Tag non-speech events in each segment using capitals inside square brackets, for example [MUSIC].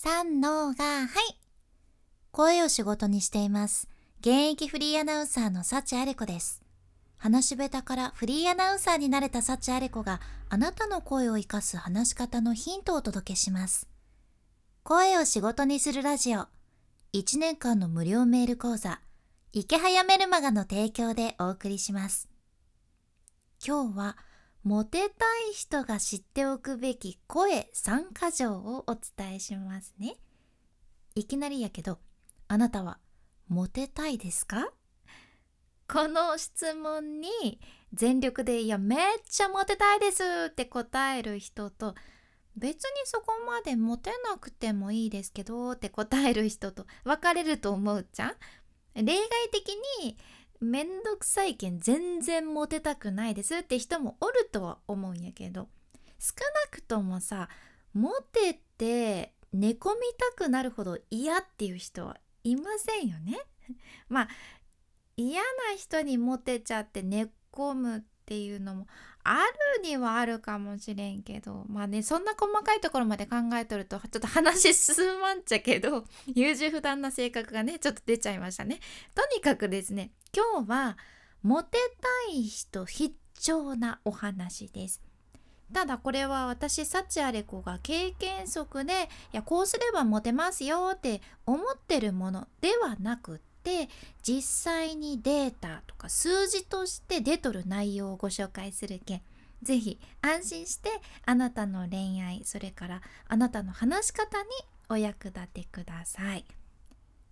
三のが、はい。声を仕事にしています。現役フリーアナウンサーの幸あれ子です。話し下手からフリーアナウンサーになれた幸あれ子があなたの声を活かす話し方のヒントをお届けします。声を仕事にするラジオ。1年間の無料メール講座、池早メルマガの提供でお送りします。今日は、モテたい人が知っておくべき声3箇条をお伝えしますね。いきなりやけど、あなたはモテたいですか？この質問に全力で「いやめっちゃモテたいです」って答える人と別にそこまでモテなくてもいいですけどって答える人と分かれると思うじゃん例外的にめんどくさいけん全然モテたくないですって人もおるとは思うんやけど少なくともさモテて寝込みたくなるほど嫌っていう人はいませんよね。[LAUGHS] まあ嫌な人にモテちゃって寝込むっていうのもあるにはあるかもしれんけどまあねそんな細かいところまで考えとるとちょっと話進まんちゃけど [LAUGHS] 優柔不断な性格がねちょっと出ちゃいましたね。とにかくですね今日はモテたい人必聴なお話です。ただこれは私幸あれ子が経験則でいやこうすればモテますよって思ってるものではなくて実際にデータとか数字として出とる内容をご紹介するけん是非安心してあなたの恋愛それからあなたの話し方にお役立てください。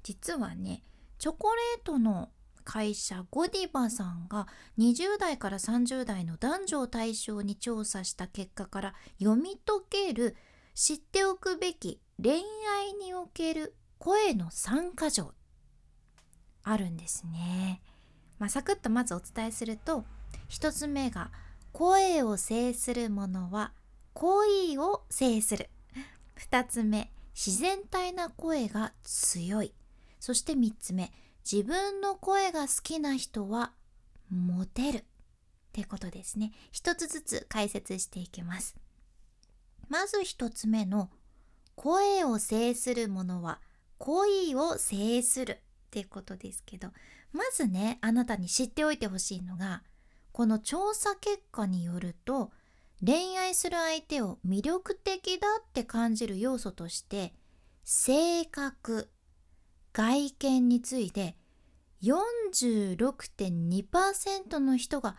実はねチョコレートの会社ゴディバさんが20代から30代の男女を対象に調査した結果から読み解ける知っておくべき恋愛における声の3箇条あるんですね。まあ、サクッとまずお伝えすると1つ目が声を制するものは恋を制する。2つ目自然体な声が強い。そして3つ目自分の声が好きな人はモテる。ってことですね。一つずつ解説していきます。まず一つ目の声を制するものは恋を制する。っていうことですけどまずねあなたに知っておいてほしいのがこの調査結果によると恋愛する相手を魅力的だって感じる要素として性格外見について46.2%の人が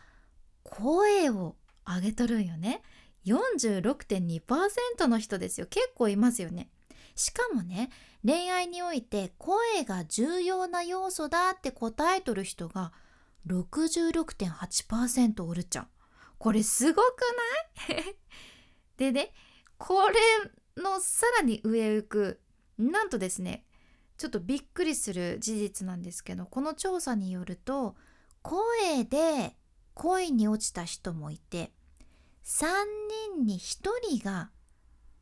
声を上げとるんよね。46.2%の人ですよ。結構いますよね。しかもね恋愛において声が重要な要素だって答えとる人が66.8%おるちゃん。これすごくない？[LAUGHS] でねこれのさらに上行くなんとですねちょっとびっくりする事実なんですけどこの調査によると声で恋に落ちた人もいて3人に1人が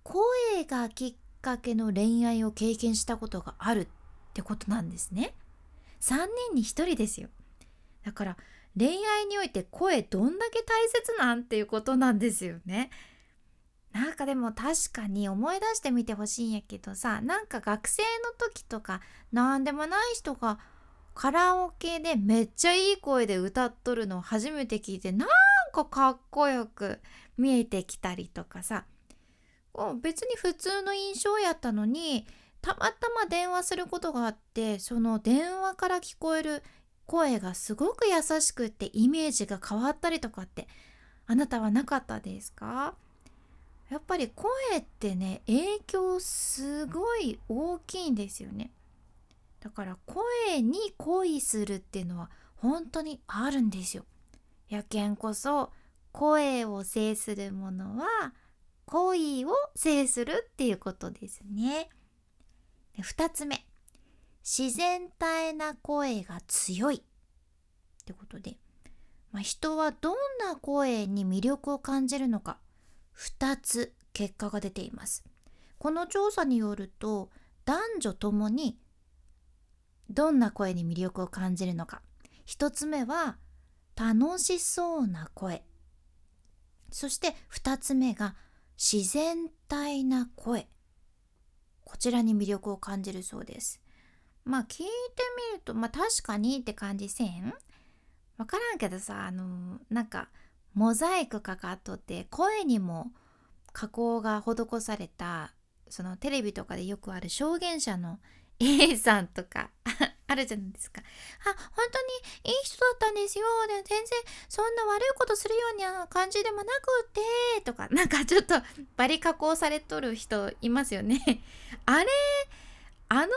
声がきっかけの恋愛を経験したことがあるってことなんですね。3人に1人ですよ。だから恋愛において声どんだけ大切なんていうことなんですよね。なんかでも確かに思い出してみてほしいんやけどさなんか学生の時とか何でもない人がカラオケでめっちゃいい声で歌っとるのを初めて聞いてなんかかっこよく見えてきたりとかさ別に普通の印象やったのにたまたま電話することがあってその電話から聞こえる声がすごく優しくってイメージが変わったりとかってあなたはなかったですか？やっぱり声ってね影響すごい大きいんですよね。だから声に恋するっていうのは本当にあるんですよ。やけんこそ声を制するものは恋を制するっていうことですね。で2つ目。自然体な声が強いってことで、まあ、人はどんな声に魅力を感じるのか。2つ結果が出ています。この調査によると男女ともにどんな声に魅力を感じるのか。1つ目は楽しそうな声。そして2つ目が自然体な声。こちらに魅力を感じるそうです。まあ聞いてみるとまあ確かにって感じせん？わからんけどさあのなんかモザイクかかっとって声にも加工が施されたそのテレビとかでよくある証言者の A さんとか。あるじゃないですか。あ、本当にいい人だったんですよ。で全然そんな悪いことするような感じでもなくて、とか、[LAUGHS] なんかちょっとバリ加工されとる人いますよね。あれ、あの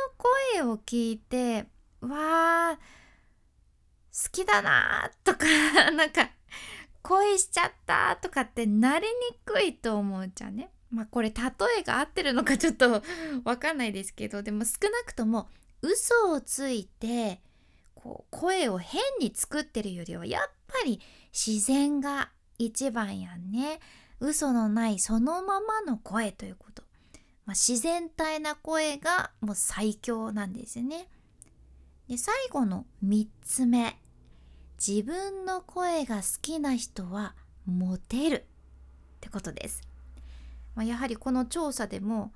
声を聞いて、わー、好きだなとか、[LAUGHS] なんか、恋しちゃったとかってなりにくいと思うじゃんね。まあこれ例えが合ってるのかちょっとわかんないですけどでも少なくとも嘘をついてこう声を変に作ってるよりはやっぱり自然が一番やんね。嘘のないそのままの声ということ、まあ、自然体な声がもう最強なんですよね。で最後の3つ目。自分の声が好きな人はモテるってことです。まあ、やはりこの調査でも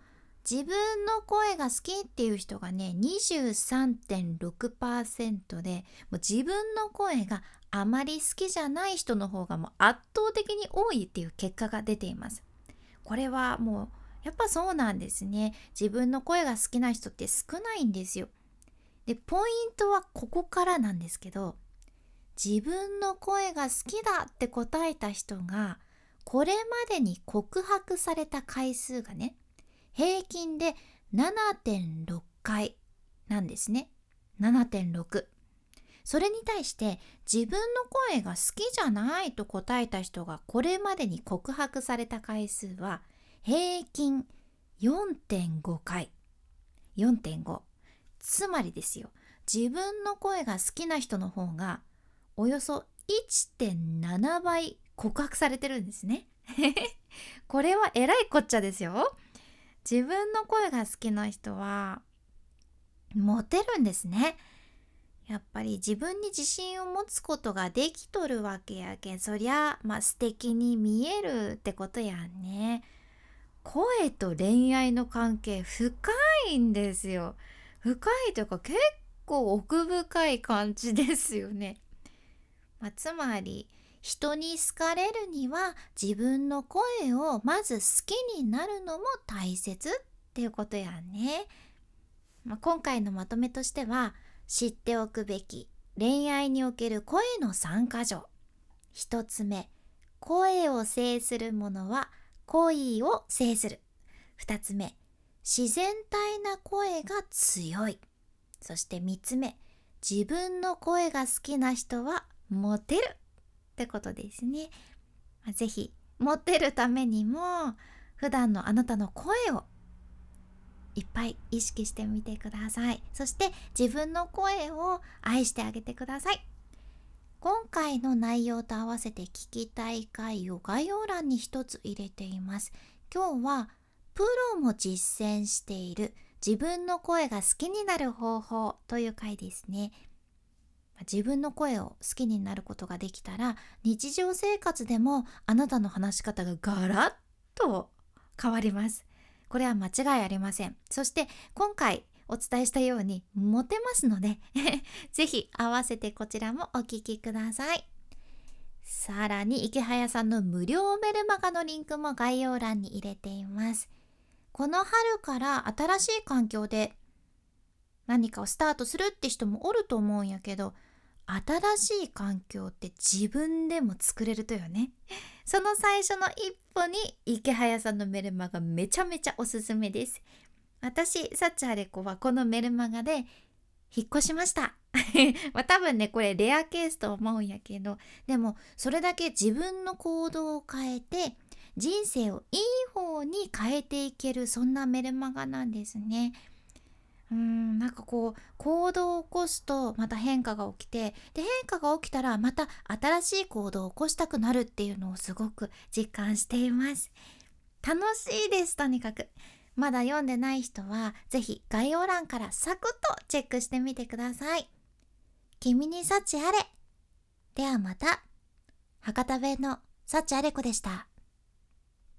自分の声が好きっていう人がね23.6%でもう自分の声があまり好きじゃない人の方がもう圧倒的に多いっていう結果が出ています。これはもうやっぱそうなんですね。自分の声が好きな人って少ないんですよ。でポイントはここからなんですけど自分の声が好きだって答えた人がこれまでに告白された回数がね平均で7.6回なんですね。7.6それに対して自分の声が好きじゃないと答えた人がこれまでに告白された回数は平均4.5回。4.5つまりですよ。自分の声が好きな人の方がおよそ1.7倍告白されてるんですね。[LAUGHS] これはえらいこっちゃですよ。自分の声が好きな人はモテるんですね。やっぱり自分に自信を持つことができとるわけやけん。そりゃまあ素敵に見えるってことやんね。声と恋愛の関係深いんですよ。深いというか結構奥深い感じですよね、まあ、つまり人に好かれるには自分の声をまず好きになるのも大切っていうことやね。まあ、今回のまとめとしては知っておくべき恋愛における声の3箇条。1つ目声を制する者は恋を制する。2つ目自然体な声が強い。そして3つ目自分の声が好きな人はモテる。ってことですね。ぜひ持ってるためにも普段のあなたの声をいっぱい意識してみてください。そして自分の声を愛してあげてください。今回の内容と合わせて聞きたい回を概要欄に一つ入れています。今日はプロも実践している自分の声が好きになる方法という回ですね。自分の声を好きになることができたら日常生活でもあなたの話し方がガラッと変わります。これは間違いありません。そして今回お伝えしたようにモテますので [LAUGHS] ぜひ合わせてこちらもお聞きください。さらに池早さんの無料メルマガのリンクも概要欄に入れています。この春から新しい環境で何かをスタートするって人もおると思うんやけど新しい環境って自分でも作れるとよね。[LAUGHS] その最初の一歩に池早さんのメルマガめちゃめちゃおすすめです。私サチアレコはこのメルマガで引っ越しました。[LAUGHS] まあ多分ねこれレアケースと思うんやけどでもそれだけ自分の行動を変えて人生をいい方に変えていけるそんなメルマガなんですね。うんなんかこう行動を起こすとまた変化が起きてで変化が起きたらまた新しい行動を起こしたくなるっていうのをすごく実感しています。楽しいですとにかく。まだ読んでない人は是非概要欄からサクッとチェックしてみてください。君に幸あれ。ではまた。博多弁の幸あれ子でした。